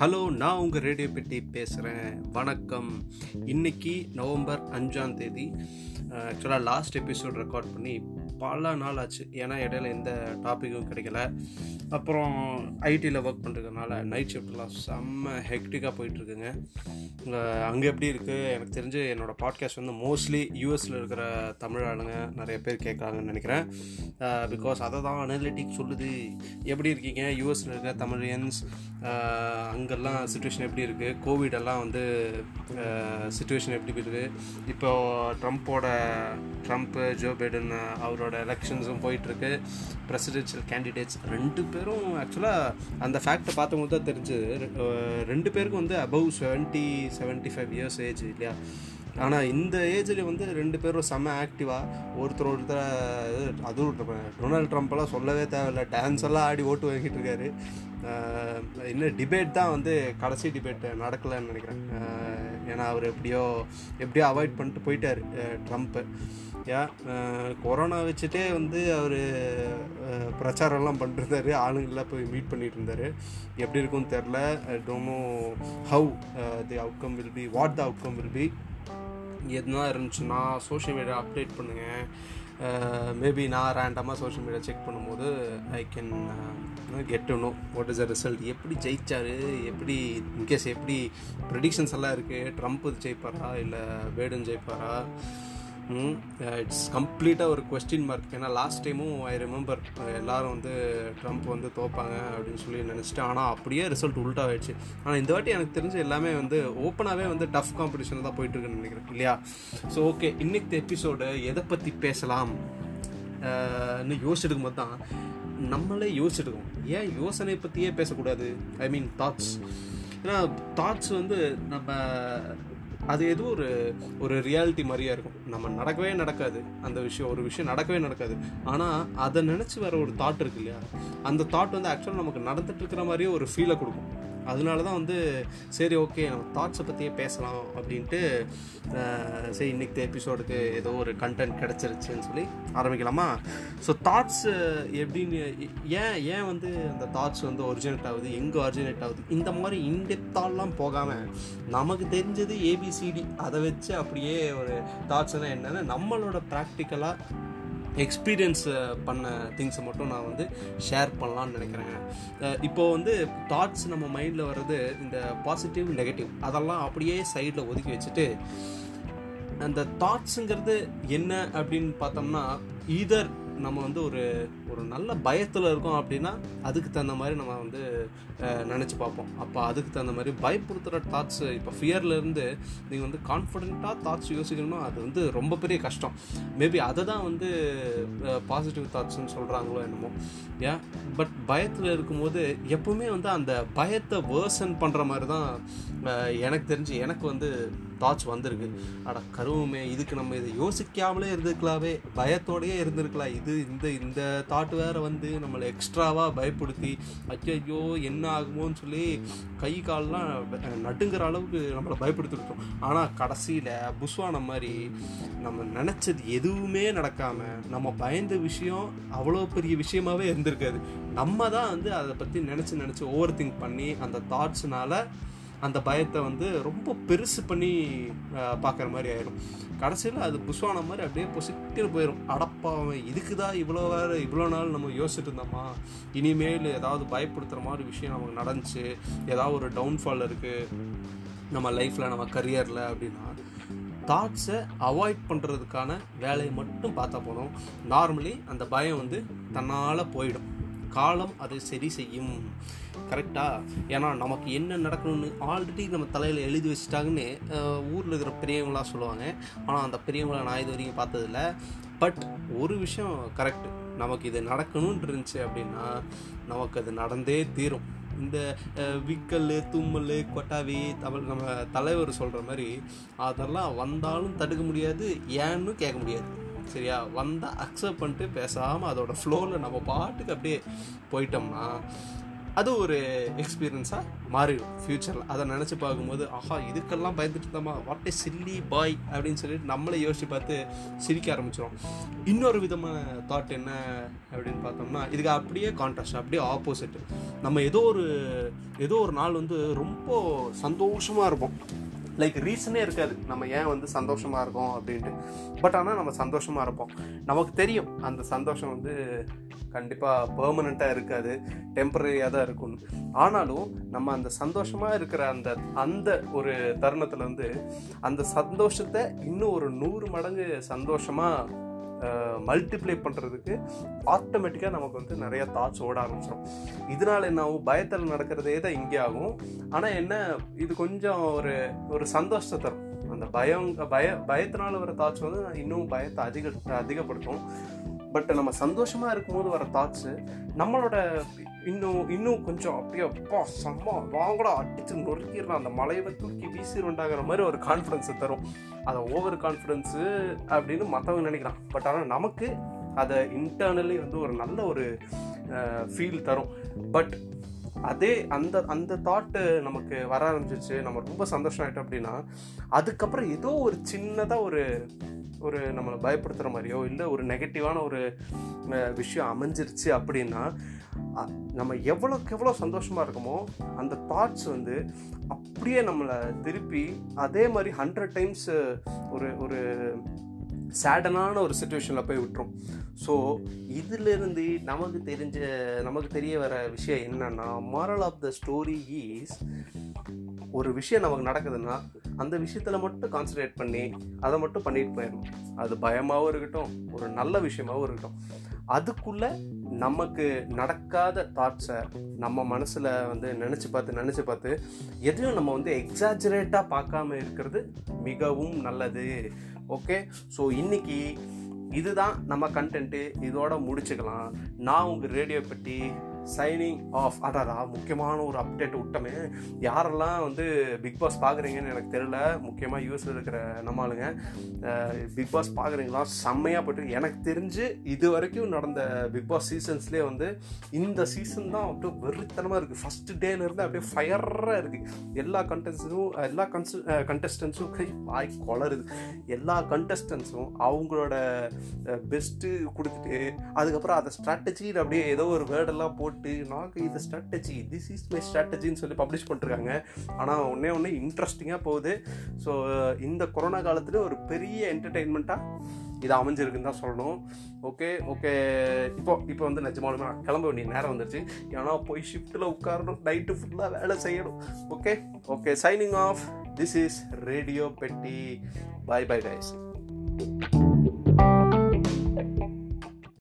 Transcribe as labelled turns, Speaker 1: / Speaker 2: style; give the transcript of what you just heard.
Speaker 1: Hello நான் உங்கள் radio பெட்டி பேசுகிறேன் வணக்கம். இன்னைக்கு நவம்பர் அஞ்சாம் தேதி. ஆக்சுவலாக லாஸ்ட் எபிசோட் ரெக்கார்ட் பண்ணி பல நாள் ஆச்சு. ஏன்னா இடையில எந்த டாப்பிக்கும் கிடைக்கல. அப்புறம் ஐடியில் ஒர்க் பண்ணுறதுனால நைட் ஷிஃப்ட்லாம் செம்ம ஹெக்டிக்காக போயிட்டுருக்குங்க. அங்கே எப்படி இருக்குது எனக்கு தெரிஞ்சு என்னோடய பாட்காஸ்ட் வந்து மோஸ்ட்லி யூஎஸில் இருக்கிற தமிழ் ஆளுங்க நிறைய பேர் கேட்குறாங்கன்னு நினைக்கிறேன். பிகாஸ் அதை தான் அனலிட்டிக் சொல்லுது. எப்படி இருக்கீங்க? யூஎஸில் இருக்கிற தமிழியன்ஸ் அங்கெல்லாம் சுச்சுவேஷன் எப்படி இருக்குது கோவிடெல்லாம் வந்து சுச்சுவேஷன் எப்படி இருக்குது இப்போ ட்ரம்ப்போட ட்ரம்ப்பு ஜோ பைடன் அவரோட எலெக்ஷன்ஸும் போயிட்டுருக்கு. ப்ரெசிடென்ஷியல் கேண்டிடேட்ஸ் ரெண்டு பேரும் ஆக்சுவலாக அந்த ஃபேக்டை பார்த்தவங்களுக்கு தான் தெரிஞ்சு ரெண்டு பேருக்கும் வந்து above seventy seventy five years age இல்லையா? ஆனால் இந்த ஏஜில் வந்து ரெண்டு பேரும் செம்ம ஆக்டிவாக ஒருத்தர் ஒருத்தர் அதுவும் டொனால்ட் ட்ரம்ப்லாம் சொல்லவே தேவையில்ல. டான்ஸ் எல்லாம் ஆடி ஓட்டு வாங்கிட்டு இருக்காரு. இன்னும் டிபேட் தான் வந்து கடைசி டிபேட் நடக்கலைன்னு நினைக்கிறேன். ஏன்னா அவர் எப்படியோ எப்படியோ அவாய்ட் பண்ணிட்டு போயிட்டார் ட்ரம்ப்பு ஏன் கொரோனா வச்சுட்டே வந்து அவர் பிரச்சாரம்லாம் பண்ணிருந்தாரு. ஆளுங்கள்லாம் போய் மீட் பண்ணிட்டு இருந்தார் எப்படி இருக்கும்னு தெரில டோமோ how the outcome will be what the outcome will be எதுனா இருந்துச்சுன்னா சோஷியல் மீடியா அப்டேட் பண்ணுங்கள் Uh, மேபி நான் ரேண்டமாக சோஷியல் மீடியா செக் பண்ணும்போது I can get to know what is a result எப்படி ஜெயிச்சார்? எப்படி இன்கேஸ் எப்படி ப்ரெடிக்ஷன்ஸ் எல்லாம் இருக்குது ட்ரம்ப் ஜெயிப்பாரா? இல்லை பேடன் ஜெயிப்பாரா? இட்ஸ் கம்ப்ளீட்டாக ஒரு கொஸ்டின் மார்க் ஏன்னா லாஸ்ட் டைமும் ஐ ரிமெம்பர் எல்லாரும் வந்து ட்ரம்ப் வந்து தோப்பாங்க அப்படின்னு சொல்லி நினச்சிட்டு ஆனால் அப்படியே ரிசல்ட் உல்ட்டா ஆயிடுச்சு ஆனால் இந்த வாட்டி எனக்கு தெரிஞ்சு எல்லாமே வந்து ஓப்பனாகவே வந்து டஃப் காம்படிஷன் தான் போயிட்டுருக்குன்னு நினைக்கிறேன் இல்லையா? ஸோ ஓகே இன்னைக்கு எபிசோடு எதை பற்றி பேசலாம்? இன்னும் யோசிச்சுட்டு போது தான் நம்மளே யோசிச்சுருக்கோம். ஏன் யோசனை பற்றியே பேசக்கூடாது? ஐ மீன் தாட்ஸ் ஏன்னா தாட்ஸ் வந்து நம்ம அது எதுவும் ஒரு ஒரு ரியாலிட்டி மாதிரியா இருக்கும். நம்ம நடக்கவே நடக்காது. அந்த விஷயம் ஒரு விஷயம் நடக்கவே நடக்காது. ஆனால் அதை நினச்சி வர ஒரு தாட் இருக்கு இல்லையா? அந்த தாட் வந்து ஆக்சுவலாக நமக்கு நடந்துட்டு இருக்கிற மாதிரியே ஒரு ஃபீலை கொடுக்கும். அதனால தான் வந்து சரி ஓகே நம்ம தாட்ஸை பற்றியே பேசலாம் அப்படின்ட்டு சரி இன்னைக்கு எபிசோடுக்கு ஏதோ ஒரு கண்டென்ட் கிடச்சிருச்சுன்னு சொல்லி ஆரம்பிக்கலாமா? ஸோ தாட்ஸ் எப்படின்னு ஏன் ஏன் வந்து அந்த தாட்ஸ் வந்து ஒரிஜினேட் ஆகுது? எங்கே ஒரிஜினேட் ஆகுது? இந்த மாதிரி இன்டெப்தாலாம் போகாமல் நமக்கு தெரிஞ்சது ஏபிசிடி அதை வச்சு அப்படியே ஒரு தாட்ஸ்னால் என்னென்னா நம்மளோட ப்ராக்டிக்கலாக எக்ஸ்பீரியன்ஸ் பண்ண திங்ஸை மட்டும் நான் வந்து ஷேர் பண்ணலான்னு நினைக்கிறேன் இப்போது வந்து தாட்ஸ் நம்ம மைண்டில் வர்றது இந்த பாசிட்டிவ் நெகட்டிவ் அதெல்லாம் அப்படியே சைடில் ஒதுக்கி வச்சுட்டு அந்த தாட்ஸுங்கிறது என்ன அப்படின்னு பார்த்தோம்னா ஈதர் நம்ம வந்து ஒரு ஒரு நல்ல பயத்தில் இருக்கோம் அப்படின்னா அதுக்கு தகுந்த மாதிரி நம்ம வந்து நினச்சி பார்ப்போம். அப்போ அதுக்கு தகுந்த மாதிரி பயப்படுத்துகிற தாட்ஸ் இப்போ ஃபியர்லேருந்து நீங்கள் வந்து கான்ஃபிடென்ட்டாக தாட்ஸ் யோசிக்கணும்னா அது வந்து ரொம்ப பெரிய கஷ்டம். மேபி அதை தான் வந்து பாசிட்டிவ் தாட்ஸ்ன்னு சொல்கிறாங்களோ என்னமோ. ஏன் பட் பயத்தில் இருக்கும்போது எப்பவுமே வந்து அந்த பயத்தை வேர்சன் பண்ணுற மாதிரி தான் எனக்கு தெரிஞ்சு எனக்கு வந்து தாட்ஸ் வந்திருக்கு. அட கருவுமே இதுக்கு நம்ம இதை யோசிக்காமலே இருந்திருக்கலாவே பயத்தோடையே இருந்திருக்கலாம் இது இந்த இந்த தாட் வேற வந்து நம்மளை எக்ஸ்ட்ராவாக பயப்படுத்தி ஐயோ என்ன ஆகுமோன்னு சொல்லி கை கால்லாம் நட்டுங்கிற அளவுக்கு நம்மளை பயப்படுத்திருக்கோம். ஆனால் கடைசியில் புஸ்வான மாதிரி நம்ம நினச்சது எதுவுமே நடக்காமல் நம்ம பயந்த விஷயம் அவ்வளோ பெரிய விஷயமாவே இருந்திருக்காது. நம்ம தான் வந்து அதை பற்றி நினச்சி நினச்சி ஓவர் திங்க் பண்ணி அந்த தாட்ஸ்னால அந்த பயத்தை வந்து ரொம்ப பெருசு பண்ணி பார்க்குற மாதிரி ஆயிடும். கடைசியில் அது புஷ்வான மாதிரி அப்படியே பொசிக்கிட்டு போயிடும் அடப்பாவன் இதுக்கு தான் இவ்வளோ வேறு இவ்வளோ நாள் நம்ம யோசிச்சுட்டு இருந்தோமா? இனிமேல் ஏதாவது பயப்படுத்துகிற மாதிரி விஷயம் நமக்கு நடந்துச்சு. ஏதாவது ஒரு டவுன்ஃபால் இருக்குது நம்ம லைஃப்பில் நம்ம கரியரில் அப்படின்னா தாட்ஸை அவாய்ட் பண்ணுறதுக்கான வேலையை மட்டும் பார்த்தா போதும். நார்மலி அந்த பயம் வந்து தன்னால் போயிடும். காலம் அதை சரி செய்யும். கரெக்டாக ஏன்னா நமக்கு என்ன நடக்கணும்னு ஆல்ரெடி நம்ம தலையில் எழுதி வச்சுட்டாங்கன்னு ஊரில் இருக்கிற பெரியவங்களாம் சொல்லுவாங்க. ஆனால் அந்த பெரியவங்களை நான் இது வரைக்கும் பார்த்ததில்ல. பட் ஒரு விஷயம் கரெக்டு நமக்கு இது நடக்கணும்னு இருந்துச்சு அப்படின்னா நமக்கு அது நடந்தே தீரும். இந்த விக்கல் தும்மல் கொட்டாவி தமிழ் நம்ம தலைவர் சொல்கிற மாதிரி அதெல்லாம் வந்தாலும் தடுக்க முடியாது ஏன்னு கேட்க முடியாது. சரியா? வந்தால் அக்செப்ட் பண்ணிட்டு பேசாமல் அதோட ஃப்ளோவில் நம்ம பாட்டுக்கு அப்படியே போயிட்டோம்னா அது ஒரு எக்ஸ்பீரியன்ஸாக மாறிடும் ஃப்யூச்சரில் அதை நினச்சி பார்க்கும்போது ஆஹா இதுக்கெல்லாம் பயந்துட்டு இருந்தோமா? வாட் ஏ சில்லி பாய் அப்படின்னு சொல்லிட்டு நம்மளே யோசிச்சு பார்த்து சிரிக்க ஆரம்பிச்சிடும் இன்னொரு விதமான தாட் என்ன அப்படின்னு பார்த்தோம்னா இதுக்கு அப்படியே கான்ட்ராஸ்ட் அப்படியே ஆப்போசிட் நம்ம ஏதோ ஒரு ஏதோ ஒரு நாள் வந்து ரொம்ப சந்தோஷமாக இருப்போம். லைக் ரீசனே இருக்காது. நம்ம ஏன் வந்து சந்தோஷமாக இருக்கோம் அப்படின்ட்டு. பட் ஆனால் நம்ம சந்தோஷமாக இருப்போம். நமக்கு தெரியும் அந்த சந்தோஷம் வந்து கண்டிப்பாக பெர்மனண்ட்டாக இருக்காது டெம்பரரியாக தான் இருக்கும் ஆனாலும் நம்ம அந்த சந்தோஷமாக இருக்கிற அந்த அந்த ஒரு தருணத்தில் வந்து அந்த சந்தோஷத்தை இன்னும் ஒரு நூறு மடங்கு சந்தோஷமாக மல்டிப்ளை பண்ணுறதுக்கு ஆட்டோமேட்டிக்காக நமக்கு வந்து நிறைய தாட்ஸ் ஓட ஆரம்பிச்சிடும் இதனால என்ன ஆகும் பயத்தில் நடக்கிறதே தான் இங்கே ஆகும். ஆனால் என்ன இது கொஞ்சம் ஒரு ஒரு சந்தோஷத்தை தரும். அந்த பயம் பய பயத்தினால வர தாட்ஸ் வந்து இன்னும் பயத்தை அதிக அதிகப்படுத்தும். பட் நம்ம சந்தோஷமாக இருக்கும்போது வர தாட்ஸு நம்மளோட இன்னும் இன்னும் கொஞ்சம் அப்படியே அப்பா செம்ம வாங்கடா அடிச்சு நொறுக்கிடலாம் அந்த மலையை தூக்கி வீசிடுண்டாங்கிற மாதிரி ஒரு கான்ஃபிடென்ஸை தரும். அதை ஓவர் கான்ஃபிடென்ஸு அப்படின்னு மற்றவங்க நினைக்கிறான். பட் ஆனால் நமக்கு அதை இன்டர்னலி வந்து ஒரு நல்ல ஒரு ஃபீல் தரும். பட் அதே அந்த அந்த தாட்டு நமக்கு வர ஆரம்பிச்சிச்சு நம்ம ரொம்ப சந்தோஷம் ஆகிட்டோம் அப்படின்னா அதுக்கப்புறம் ஏதோ ஒரு சின்னதாக ஒரு ஒரு நம்மளை பயப்படுத்துகிற மாதிரியோ இல்லை ஒரு நெகட்டிவான ஒரு விஷயம் அமைஞ்சிருச்சு அப்படின்னா நம்ம எவ்வளோக்கு எவ்வளோ சந்தோஷமாக இருக்கோமோ அந்த தாட்ஸ் வந்து அப்படியே நம்மளை திருப்பி அதே மாதிரி ஹண்ட்ரட் டைம்ஸ் ஒரு ஒரு சேடனான ஒரு சுச்சுவேஷனில் போய் விட்டுரும். ஸோ இதிலிருந்து நமக்கு தெரிஞ்ச நமக்கு தெரிய வர விஷயம் என்னன்னா moral of the story is ஒரு விஷயம் நமக்கு நடக்குதுன்னா அந்த விஷயத்தில் மட்டும் கான்சன்ட்ரேட் பண்ணி அதை மட்டும் பண்ணிட்டு போயிடணும். அது பயமாகவும் இருக்கட்டும் ஒரு நல்ல விஷயமாகவும் இருக்கட்டும். அதுக்குள்ளே நமக்கு நடக்காத தாட்ஸை நம்ம மனசில் வந்து நினச்சி பார்த்து நினச்சி பார்த்து எதையும் நம்ம வந்து எக்ஸாஜரேட்டாக பார்க்காம இருக்கிறது மிகவும் நல்லது. ஓகே ஸோ இன்றைக்கி இதுதான் நம்ம கண்டென்ட்டு இதோட முடிச்சுக்கலாம். நான் உங்கள் ரேடியோ பற்றி சைனிங் ஆஃப் அடாடா முக்கியமான ஒரு அப்டேட் விட்டமே யாரெல்லாம் வந்து பிக் பாஸ் பார்க்குறீங்கன்னு எனக்கு தெரியல. முக்கியமாக யூஎஸில் இருக்கிற நம்மளுங்க பிக் பாஸ் பார்க்குறீங்களா செம்மையாக போட்டு எனக்கு தெரிஞ்சு இது வரைக்கும் நடந்த பிக் பாஸ் சீசன்ஸ்லேயே வந்து இந்த சீசன் தான் அப்படியே வெறித்தனமாக இருக்குது ஃபஸ்ட்டு டேலேருந்து அப்படியே ஃபயராக இருக்குது எல்லா கண்டென்ட்ஸும் எல்லா கன்ஸ் கண்டஸ்டன்ஸும் கை வாய் கொளருது எல்லா கண்டஸ்டன்ஸும் அவங்களோட பெஸ்ட்டு கொடுத்துட்டு அதுக்கப்புறம் அதை ஸ்ட்ராட்டஜி அப்படியே ஏதோ ஒரு வேர்டெல்லாம் போட்டு நாங்கள் இது ஸ்ட்ராட்டஜி திஸ் இஸ் மை ஸ்ட்ராட்டஜின்னு சொல்லி பப்ளிஷ் பண்ணிருக்காங்க. ஆனால் ஒன்றே ஒன்று இன்ட்ரெஸ்டிங்காக போகுது. ஸோ இந்த கொரோனா காலத்தில் ஒரு பெரிய என்டர்டெயின்மெண்ட்டாக இது அமைஞ்சிருக்குன்னு தான் சொல்லணும். ஓகே ஓகே இப்போ இப்போ வந்து நிஜமாலுமே நான் கிளம்ப வேண்டிய நேரம் வந்துருச்சு. ஏன்னா போய் ஷிஃப்ட்டில் உட்காரணும் நைட்டு ஃபுல்லாக வேலை செய்யணும். Okay okay signing off this is radio பெட்டி பை பை கைஸ்